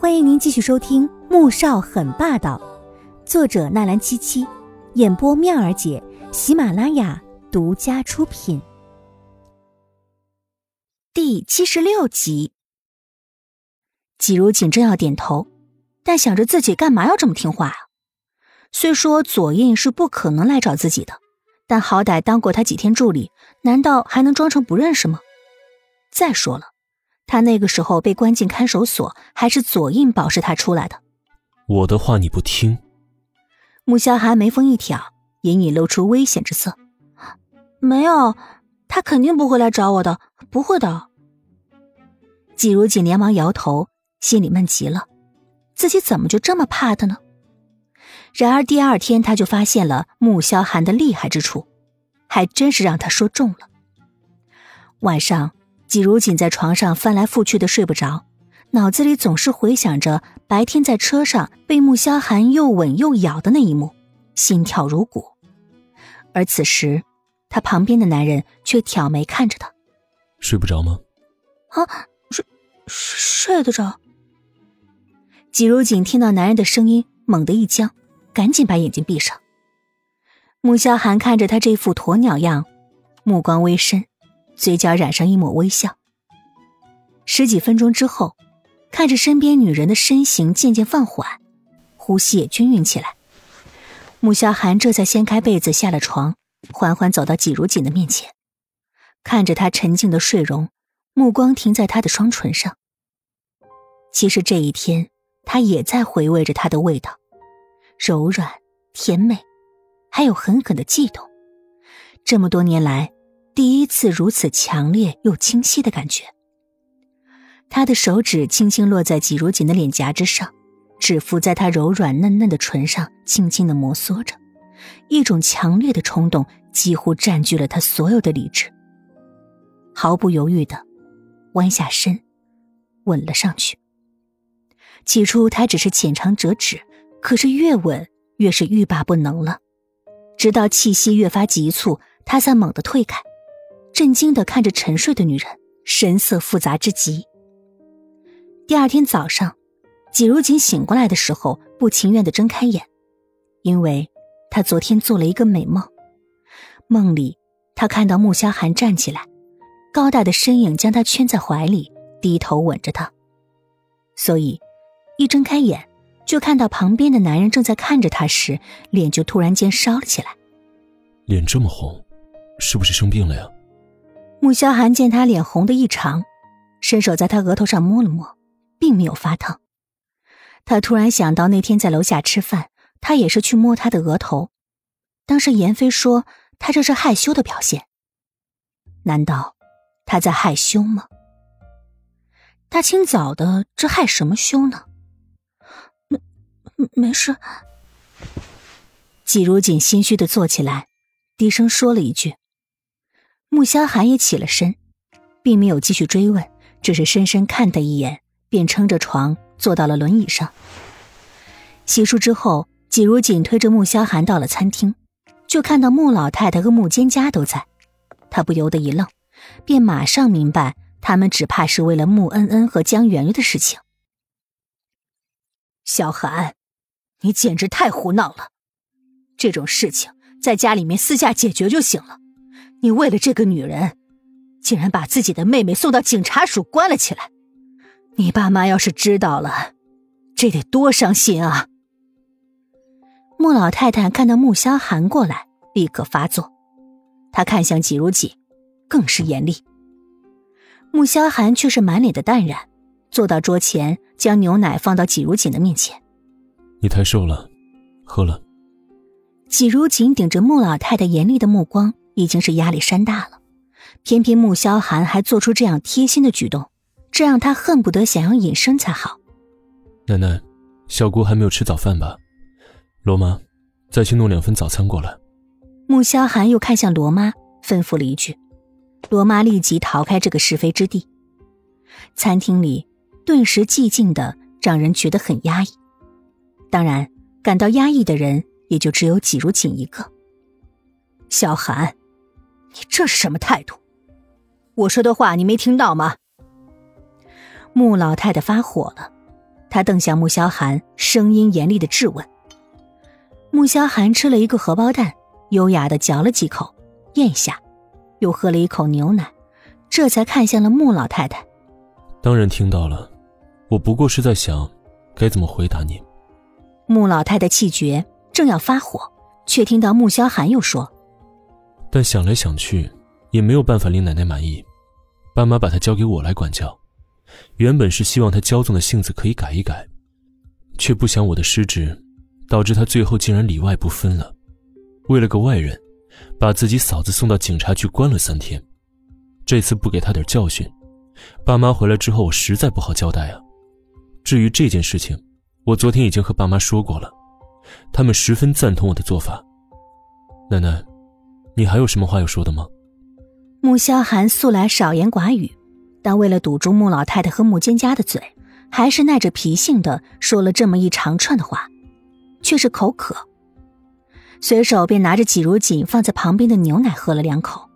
欢迎您继续收听《穆少很霸道》，作者纳兰七七，演播妙儿姐，喜马拉雅独家出品。第七十六集，季如锦正要点头，但想着自己干嘛要这么听话啊？虽说左印是不可能来找自己的，但好歹当过他几天助理，难道还能装成不认识吗？再说了。他那个时候被关进看守所，还是左印保释他出来的。我的话你不听。穆萧寒眉峰一挑，隐隐露出危险之色。没有，他肯定不会来找我的，不会的。季如锦连忙摇头，心里闷极了，自己怎么就这么怕他呢？然而第二天他就发现了穆萧寒的厉害之处，还真是让他说中了。晚上。季如锦在床上翻来覆去的睡不着，脑子里总是回想着白天在车上被穆萧寒又吻又咬的那一幕，心跳如鼓。而此时，他旁边的男人却挑眉看着他，睡不着吗？啊，睡睡得着。季如锦听到男人的声音，猛地一僵，赶紧把眼睛闭上。穆萧寒看着他这副鸵鸟样，目光微深。嘴角染上一抹微笑。十几分钟之后，看着身边女人的身形渐渐放缓，呼吸也均匀起来，穆萧寒这才掀开被子下了床，缓缓走到季如锦的面前，看着她沉静的睡容，目光停在她的双唇上。其实这一天，他也在回味着她的味道，柔软、甜美，还有狠狠的悸动。这么多年来。第一次如此强烈又清晰的感觉。他的手指轻轻落在季如锦的脸颊之上，指腹在她柔软嫩嫩的唇上轻轻的摩挲着，一种强烈的冲动几乎占据了他所有的理智。毫不犹豫的弯下身，吻了上去。起初他只是浅尝辄止，可是越吻越是欲罢不能了，直到气息越发急促，他才猛地退开。震惊的看着沉睡的女人，神色复杂之极。第二天早上，季如锦醒过来的时候，不情愿的睁开眼，因为他昨天做了一个美梦。梦里，他看到穆萧寒站起来，高大的身影将他圈在怀里，低头吻着他。所以，一睁开眼，就看到旁边的男人正在看着他时，脸就突然间烧了起来。脸这么红，是不是生病了呀？穆萧寒见他脸红的异常，伸手在他额头上摸了摸，并没有发烫。他突然想到那天在楼下吃饭，他也是去摸他的额头。当时严飞说他这是害羞的表现，难道他在害羞吗？大清早的，这害什么羞呢？没，没事。季如锦心虚的坐起来，低声说了一句。穆萧寒也起了身，并没有继续追问，只是深深看他一眼，便撑着床坐到了轮椅上。洗漱之后，季如锦推着穆萧寒到了餐厅，就看到穆老太太和穆蒹葭都在，他不由得一愣，便马上明白他们只怕是为了穆恩恩和江圆圆的事情。萧寒，你简直太胡闹了！这种事情在家里面私下解决就行了。你为了这个女人，竟然把自己的妹妹送到警察署关了起来。你爸妈要是知道了，这得多伤心啊！穆老太太看到穆萧寒过来，立刻发作。她看向季如锦，更是严厉。穆萧寒却是满脸的淡然，坐到桌前，将牛奶放到季如锦的面前。你太瘦了，喝了。季如锦顶着穆老太太严厉的目光。已经是压力山大了，偏偏穆萧寒还做出这样贴心的举动，这让他恨不得想要隐身才好。奶奶，小姑还没有吃早饭吧？罗妈，再去弄两份早餐过来。穆萧寒又看向罗妈，吩咐了一句，罗妈立即逃开这个是非之地。餐厅里顿时寂静的，让人觉得很压抑。当然，感到压抑的人也就只有季如锦一个。小寒。你这是什么态度？我说的话你没听到吗？穆老太太发火了，她瞪向穆萧寒，声音严厉的质问。穆萧寒吃了一个荷包蛋，优雅的嚼了几口，咽下，又喝了一口牛奶，这才看向了穆老太太。当然听到了，我不过是在想，该怎么回答你。穆老太太气绝，正要发火，却听到穆萧寒又说：“但想来想去，也没有办法令奶奶满意。爸妈把她交给我来管教，原本是希望她骄纵的性子可以改一改，却不想我的失职，导致她最后竟然里外不分了。为了个外人，把自己嫂子送到警察局关了三天。这次不给她点教训。”爸妈回来之后，我实在不好交代啊。至于这件事情，我昨天已经和爸妈说过了，他们十分赞同我的做法。奶奶，你还有什么话要说的吗？穆萧寒素来少言寡语，但为了堵住穆老太太和穆蒹葭的嘴，还是耐着脾性的说了这么一长串的话，却是口渴，随手便拿着挤如锦放在旁边的牛奶喝了两口。